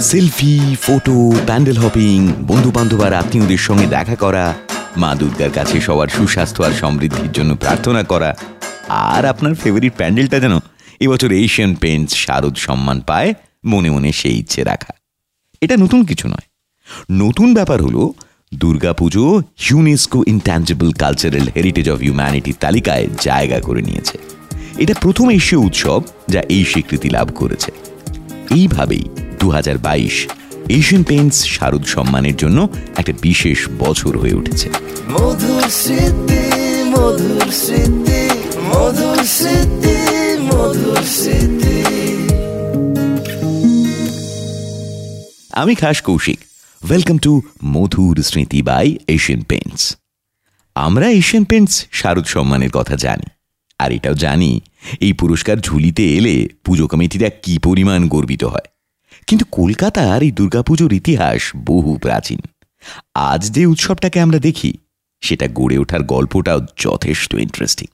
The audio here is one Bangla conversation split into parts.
সেলফি, ফটো, প্যান্ডেল হপিং বন্ধু বান্ধব আর আত্মীয়দের সঙ্গে দেখা করা, মা দুর্গার কাছে সবার সুস্বাস্থ্য আর সমৃদ্ধির জন্য প্রার্থনা করা আর আপনার ফেভারিট প্যান্ডেলটা যেন এবছর এশিয়ান পেন্টস শারদ সম্মান পায়, মনে মনে সেই ইচ্ছে রাখা। এটা নতুন কিছু নয়। নতুন ব্যাপার হলো, Durga Puja UNESCO intangible cultural heritage of হিউম্যানিটির তালিকায় জায়গা করে নিয়েছে। এটা প্রথম এশীয় উৎসব যা এই স্বীকৃতি লাভ করেছে। এইভাবেই দু হাজার বাইশ। এশিয়ান পেন্টস শারদ সম্মানের জন্য একটা বিশেষ বছর হয়ে উঠেছে। মধুর স্মৃতি মধুর স্মৃতি মধুর স্মৃতি মধুর স্মৃতি। আমি খাস কৌশিক। ওয়েলকাম টু মধুর স্মৃতি বাই এশিয়ান পেন্টস আমরা এশিয়ান পেন্টস শারদ সম্মানের কথা জানি। আর এটাও জানি এই পুরস্কার ঝুলিতে এলে পুজো কমিটিরা কি পরিমাণ গর্বিত হয়। কিন্তু কলকাতার এই দুর্গাপুজোর ইতিহাস বহু প্রাচীন। আজ যে উৎসবটাকে আমরা দেখি, সেটা গড়ে ওঠার গল্পটাও যথেষ্ট ইন্টারেস্টিং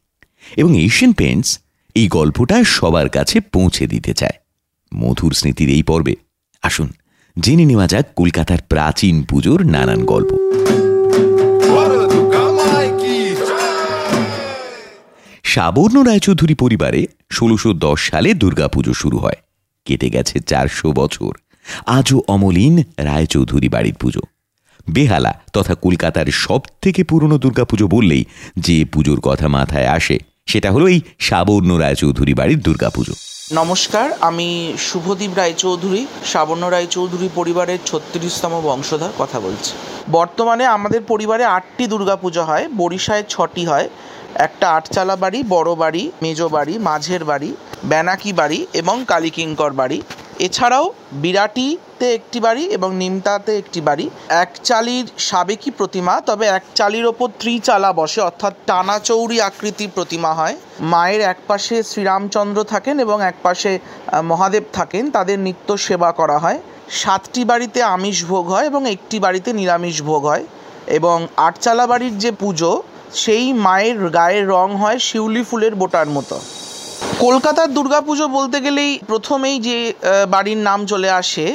এবং এশিয়ান পেন্টস এই গল্পটা সবার কাছে পৌঁছে দিতে চায়। মধুর স্মৃতির এই পর্বে আসুন, জেনে নেওয়া যাক কলকাতার প্রাচীন পুজোর নানান গল্প। সাবর্ণ রায়চৌধুরী পরিবারে ষোলোশো সালে দুর্গাপুজো শুরু হয়। কেটে গেছে চারশো বছর। আজও অমলিন রায়চৌধুরী বাড়ির পুজো। বেহালা তথা কলকাতার সব থেকে পুরনো দুর্গাপুজো বললেই যে পুজোর কথা মাথায় আসে, সেটা হলো এই সাবর্ণ রায়চৌধুরী বাড়ির দুর্গাপুজো। নমস্কার, আমি শুভদীপ রায়চৌধুরী, সাবর্ণ রায়চৌধুরী পরিবারের ছত্রিশতম বংশধর কথা বলছি। বর্তমানে আমাদের পরিবারে আটটি দুর্গাপুজো হয়, বরিশায় ছটি হয়। একটা আটচালা বাড়ি, বড় বাড়ি, মেজ বাড়ি, মাঝের বাড়ি। ব্যানাকি বাড়ি এবং কালীকিঙ্কর বাড়ি। এছাড়াও বিরাটিতে একটি বাড়ি এবং নিমতাতে একটি বাড়ি। এক চালির সাবেকি প্রতিমা, তবে এক চালির ওপর ত্রিচালা বসে, অর্থাৎ টানা চৌড়ি আকৃতির প্রতিমা হয়। মায়ের এক পাশে শ্রীরামচন্দ্র থাকেন এবং এক পাশে মহাদেব থাকেন। তাদের নিত্য সেবা করা হয়। সাতটি বাড়িতে আমিষ ভোগ হয় এবং একটি বাড়িতে নিরামিষ ভোগ হয়। এবং আটচালা বাড়ির যে পুজো, সেই মায়ের গায়ের রং হয় শিউলি ফুলের বোটার মতো। কলকাতার দুর্গাপুজো বলতে গেলেই প্রথমেই যে বাড়ির নাম চলে আসে,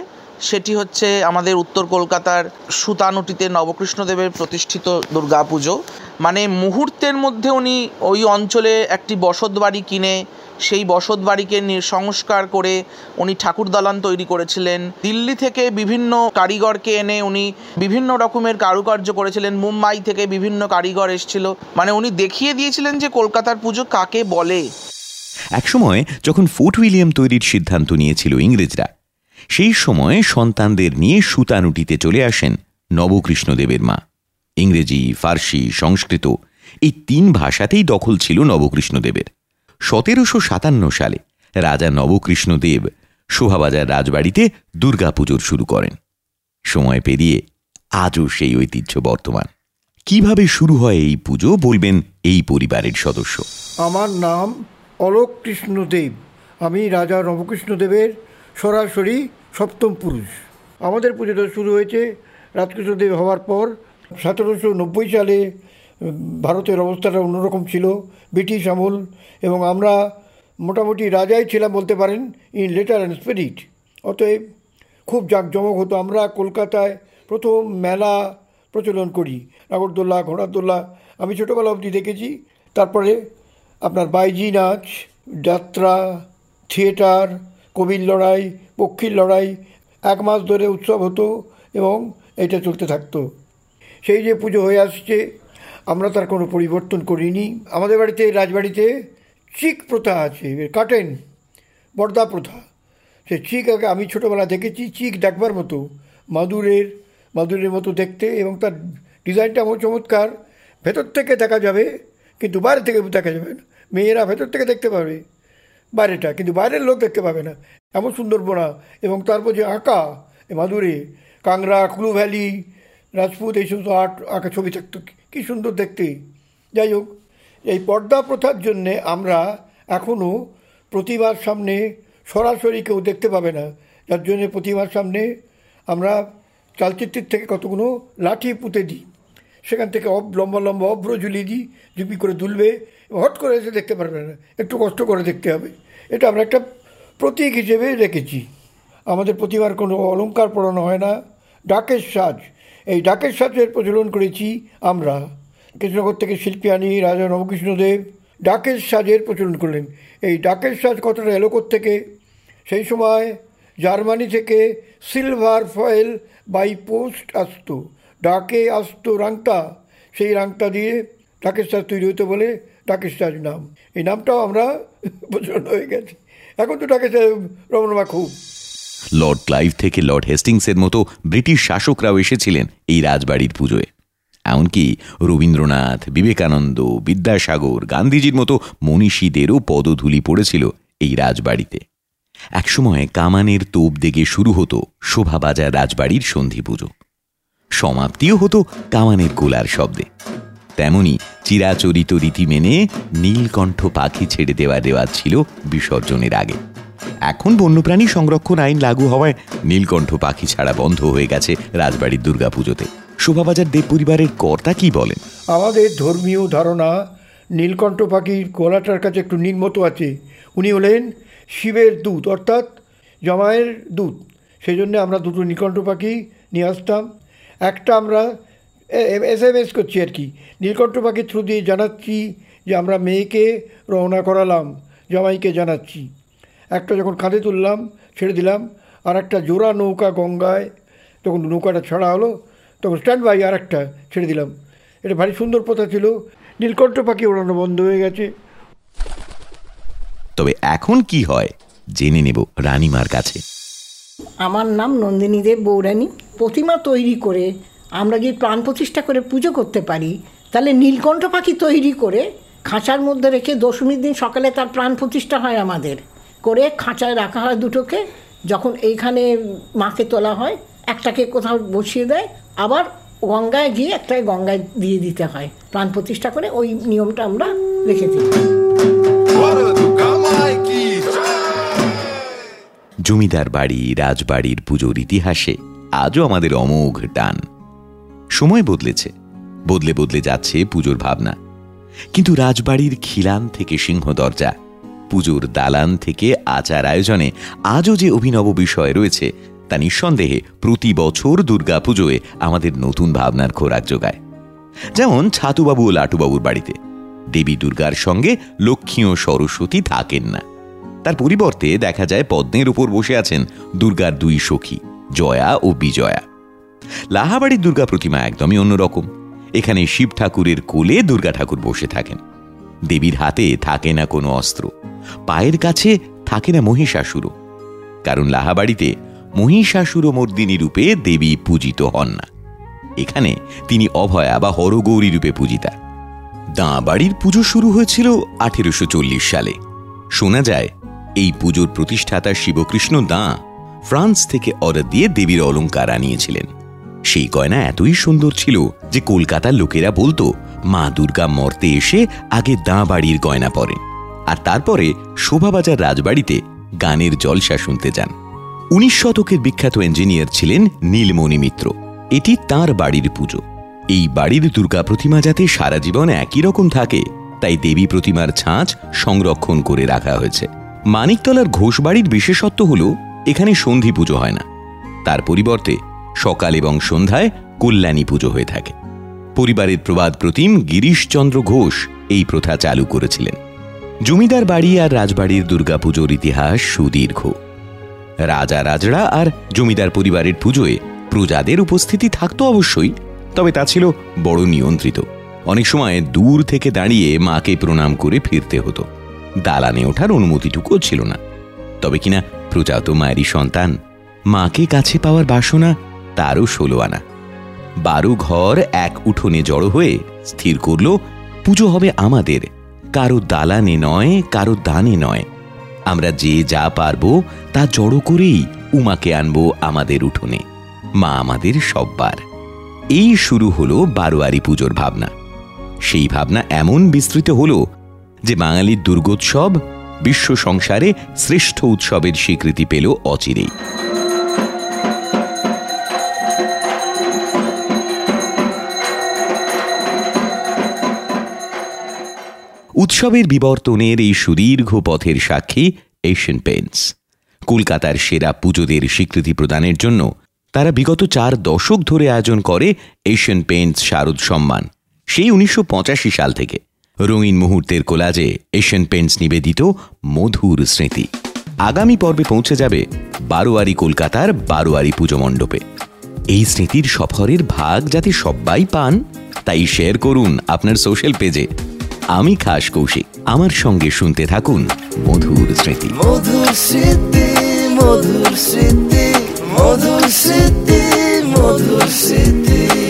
সেটি হচ্ছে আমাদের উত্তর কলকাতার সুতানুটিতে নবকৃষ্ণদেবের প্রতিষ্ঠিত দুর্গাপুজো। মানে মুহূর্তের মধ্যে উনি ওই অঞ্চলে একটি বসত বাড়ি কিনে, সেই বসত বাড়িকে সংস্কার করে উনি ঠাকুর দালান তৈরি করেছিলেন। দিল্লি থেকে বিভিন্ন কারিগরকে এনে উনি বিভিন্ন রকমের কারুকার্য করেছিলেন। মুম্বাই থেকে বিভিন্ন কারিগর এসেছিল। মানে উনি দেখিয়ে দিয়েছিলেন যে কলকাতার পুজো কাকে বলে। একসময় যখন ফোর্ট উইলিয়াম তৈরির সিদ্ধান্ত নিয়েছিল ইংরেজরা, সেই সময় সন্তানদের নিয়ে সুতানুটিতে চলে আসেন নবকৃষ্ণদেবের মা। ইংরেজি, ফার্সি, সংস্কৃত এই তিন ভাষাতেই দখল ছিল নবকৃষ্ণদেবের। সতেরোশো সাতান্ন সালে রাজা নবকৃষ্ণদেব শোভাবাজার রাজবাড়িতে দুর্গাপুজোর শুরু করেন। সময় পেরিয়ে আজও সেই ঐতিহ্য বর্তমান। কীভাবে শুরু হয় এই পুজো বলবেন এই পরিবারের সদস্য। আমার নাম অলোক কৃষ্ণদেব। আমি রাজা নবকৃষ্ণদেবের সরাসরি সপ্তম পুরুষ। আমাদের পুজোটা শুরু হয়েছে রাজকৃষ্ণদেব হওয়ার পর। সতেরোশো নব্বই সালে ভারতের অবস্থাটা অন্যরকম ছিল, ব্রিটিশ আমল, এবং আমরা মোটামুটি রাজাই ছিলাম বলতে পারেন ইন লেটার অ্যান্ড স্পিরিট অতএব খুব জাঁকজমক হতো। আমরা কলকাতায় প্রথম মেলা প্রচলন করি নাগরদোল্লা ঘোড়াদোল্লা আমি ছোটোবেলা অবধি দেখেছি। তারপরে আপনার বাইজি নাচ, যাত্রা, থিয়েটার, কবির লড়াই, পক্ষীর লড়াই, এক মাস ধরে উৎসব হতো এবং এটা চলতে থাকতো। সেই যে পুজো হয়ে আসছে, আমরা তার কোনো পরিবর্তন করিনি। আমাদের বাড়িতে, রাজবাড়িতে চিক প্রথা আছে কাটেন পর্দা প্রথা। সে চিক আগে, আমি ছোটোবেলা দেখেছি, চিক ডাকবার মতো, মাদুরের মাদুরের মতো দেখতে এবং তার ডিজাইনটা আমার চমৎকার। ভেতর থেকে দেখা যাবে কিন্তু বাইরে থেকে দেখা যাবে না। মেয়েরা ভেতর থেকে দেখতে পাবে বাইরেটা, কিন্তু বাইরের লোক দেখতে পাবে না। এমন সুন্দর বোনা এবং তারপর যে আঁকা, এ মাদুরে কাংড়া কুলু ভ্যালি, রাজপুত, এই সমস্ত আর্ট আঁকা ছবি থাকতো। কী সুন্দর দেখতে। যাই হোক, এই পর্দা প্রথার জন্যে আমরা এখনও প্রতিভার সামনে সরাসরি কেউ দেখতে পাবে না। যার জন্যে প্রতিভার সামনে আমরা চালচিত্রের থেকে কতগুলো লাঠি পুঁতে দিই। সেখান থেকে অব, লম্বা লম্বা অভ্র ঝুলিয়ে দিই, ঝুপি করে দুলবে হট করে এসে দেখতে পারবে না। একটু কষ্ট করে দেখতে হবে। এটা আমরা একটা প্রতীক হিসেবে রেখেছি। আমাদের প্রতিমার কোনো অলংকার পড়ানো হয় না। ডাকের সাজ। এই ডাকের সাজের প্রচলন করেছি আমরা। কৃষ্ণনগর থেকে শিল্পী আনি রাজা নবকৃষ্ণদেব ডাকের সাজের প্রচলন করলেন। এই ডাকের সাজ কতটা এলো থেকে সেই সময় জার্মানি থেকে সিলভার ফয়েল বাই পোস্ট আসতো। ডাকে আসতো রাংটা, সেই রাংটা দিয়ে ডাকের সাজ তৈরি হতে বলে, ডাকের সাজ নাম। এই নামটাও আমরা প্রচলন হয়ে গেছে। এখন তো ডাকের সাজ রমরমা খুব লর্ড ক্লাইভ থেকে লর্ড হেস্টিংসের মতো ব্রিটিশ শাসকরাও এসেছিলেন এই রাজবাড়ির পুজোয়। এমনকি রবীন্দ্রনাথ, বিবেকানন্দ, বিদ্যাসাগর, গান্ধীজির মতো মনীষীদেরও পদধূলি পড়েছিল এই রাজবাড়িতে। একসময় কামানের তোপ দেগে শুরু হতো শোভাবাজার রাজবাড়ির সন্ধি পুজো সমাপ্তিও হতো কামানের গোলার শব্দে। তেমনি চিরাচরিত রীতি মেনে নীলকণ্ঠ পাখি ছেড়ে দেওয়া দেওয়া ছিল বিসর্জনের আগে। এখন বন্যপ্রাণী সংরক্ষণ আইন লাগু হওয়ায় নীলকণ্ঠ পাখি ছাড়া বন্ধ হয়ে গেছে রাজবাড়ির দুর্গাপুজোতে। শোভাবাজার দেব পরিবারের কর্তা কি বলেন? আমাদের ধর্মীয় ধারণা, নীলকণ্ঠ পাখির গলাটার কাছে একটু নির্মত আছে। উনি হলেন শিবের দূত, অর্থাৎ জমায়ের দূত। সেই জন্য আমরা দুটো নীলকণ্ঠ পাখি নিয়ে আসতাম। একটা আমরা এস এম এস করছি আর কি। নীলকণ্ঠ পাখির থ্রু দিয়ে জানাচ্ছি যে আমরা মেয়েকে রওনা করালাম জামাইকে জানাচ্ছি। একটা যখন কাঁধে তুললাম ছেড়ে দিলাম আর একটা জোড়া নৌকা গঙ্গায় তখন নৌকাটা ছাড়া হলো তখন স্ট্যান্ড বাই আর একটা ছেড়ে দিলাম। এটা ভারী সুন্দর প্রথা ছিল। নীলকণ্ঠ পাখি ওড়ানো বন্ধ হয়ে গেছে। তবে এখন কি হয় জেনে নেব রানীমার কাছে। আমার নাম নন্দিনী দেব বৌরানী। প্রতিমা তৈরি করে আমরা যদি প্রাণ প্রতিষ্ঠা করে পুজো করতে পারি তাহলে নীলকণ্ঠ পাখি তৈরি করে খাঁচার মধ্যে রেখে দশমীর দিন সকালে তার প্রাণ প্রতিষ্ঠা হয় আমাদের। করে খাঁচায় রাখা হয় দুটোকে যখন এইখানে মাকে তোলা হয় একটাকে কোথাও বসিয়ে দেয় আবার গঙ্গায় গিয়ে একটাই গঙ্গায় দিয়ে দিতে হয়। প্রাণ প্রতিষ্ঠা করে ওই নিয়মটা আমরা রেখে দিই। জমিদার বাড়ি রাজবাড়ির পুজোর ইতিহাসে আজও আমাদের অমোঘ টান। সময় বদলেছে। বদলে বদলে যাচ্ছে পুজোর ভাবনা। কিন্তু রাজবাড়ির খিলান থেকে সিংহ দরজা, পুজোর দালান থেকে আচার আয়োজনে আজও যে অভিনব বিষয় রয়েছে, তা নিঃসন্দেহে প্রতি বছর দুর্গা পুজোয় আমাদের নতুন ভাবনার খোরাক যোগায়। যেমন ছাতুবাবু ও লাটুবাবুর বাড়িতে। দেবী দুর্গার সঙ্গে লক্ষ্মী ও সরস্বতী থাকেন না। তার পরিবর্তে দেখা যায় পদ্মের উপর বসে আছেন দুর্গার দুই সখী। জয়া ও বিজয়া। লাহাবাড়ির দুর্গা প্রতিমা একদমই অন্যরকম। এখানে শিব ঠাকুরের কোলে দুর্গা ঠাকুর বসে থাকেন। দেবীর হাতে থাকে না কোনো অস্ত্র। পায়ের কাছে থাকে না মহিষাসুরও। কারণ লাহাবাড়িতে মহিষাসুর মর্দিনী রূপে দেবী পূজিত হন না। এখানে তিনি অভয়া বা হরগৌরী রূপে পূজিতা। দাঁ বাড়ির পুজো শুরু হয়েছিল আঠেরোশো চল্লিশ সালে। শোনা যায়, এই পুজোর প্রতিষ্ঠাতা শিবকৃষ্ণ দাঁ ফ্রান্স থেকে অর্ডার দিয়ে দেবীর অলঙ্কার আনিয়েছিলেন। সেই গয়না এতই সুন্দর ছিল যে কলকাতার লোকেরা বলতো, মা দুর্গা মর্তে এসে আগে দাঁ বাড়ির গয়না পরেন আর তারপরে শোভাবাজার রাজবাড়িতে গানের জলসা শুনতে যান। উনিশ শতকের বিখ্যাত ইঞ্জিনিয়ার ছিলেন নীলমণি মিত্র। এটি তার বাড়ির পুজো। এই বাড়ির দুর্গা প্রতিমা যাতে সারা জীবন একই রকম থাকে, তাই দেবী প্রতিমার ছাঁচ সংরক্ষণ করে রাখা হয়েছে। মানিকতলার ঘোষবাড়ির বিশেষত্ব হল এখানে সন্ধি পুজো হয় না। তার পরিবর্তে সকাল এবং সন্ধ্যায় কল্যাণী পুজো হয়ে থাকে। পরিবারের প্রবাদ প্রতিম গিরিশচন্দ্র ঘোষ এই প্রথা চালু করেছিলেন। জমিদার বাড়ি আর রাজবাড়ির দুর্গাপুজোর ইতিহাস সুদীর্ঘ। রাজা, রাজড়া আর জমিদার পরিবারের পুজোয় প্রজাদের উপস্থিতি থাকতো অবশ্যই, তবে তা ছিল বড় নিয়ন্ত্রিত। অনেক সময় দূর থেকে দাঁড়িয়ে মাকে প্রণাম করে ফিরতে হতো। দালানে ওঠার অনুমতিটুকুও ছিল না। তবে কিনা প্রজা তো মায়েরই সন্তান। মাকে কাছে পাওয়ার বাসনা, তারও ষোলো আনা। বারো ঘর এক উঠোনে জড়ো হয়ে স্থির করল, পুজো হবে আমাদের। কারও দালানে নয়, কারও দানে নয়। আমরা যে যা পারব, তা জড়ো করেই উমাকে আনব আমাদের উঠোনে। মা আমাদের সব্বার। এই শুরু হলো বারোয়ারি পুজোর ভাবনা। সেই ভাবনা এমন বিস্তৃত হলো যে বাঙালির দুর্গোৎসব বিশ্ব সংসারে শ্রেষ্ঠ উৎসবের স্বীকৃতি পেল অচিরেই। উৎসবের বিবর্তনের এই সুদীর্ঘ পথের সাক্ষী এশিয়ান পেন্টস কলকাতার সেরা পুজোদের স্বীকৃতি প্রদানের জন্য তারা বিগত চার দশক ধরে আয়োজন করে এশিয়ান পেইন্টস শারদ সম্মান। সেই উনিশশো পঁচাশি সাল থেকে। রঙিন মুহূর্তের কোলাজে এশিয়ান পেন্টস নিবেদিত মধুর স্মৃতি। আগামী পর্বে পৌঁছে যাবে বারোয়ারি কলকাতার বারোয়ারি পুজো মণ্ডপে। এই স্মৃতির সফরের ভাগ যাতে সবাই পান, তাই শেয়ার করুন আপনার সোশ্যাল পেজে আমি খাস কৌশিক, আমার সঙ্গে শুনতে থাকুন মধুর স্মৃতি। মধুর স্মৃতি মধুর স্মৃতি মধুর স্মৃতি মধুর স্মৃতি।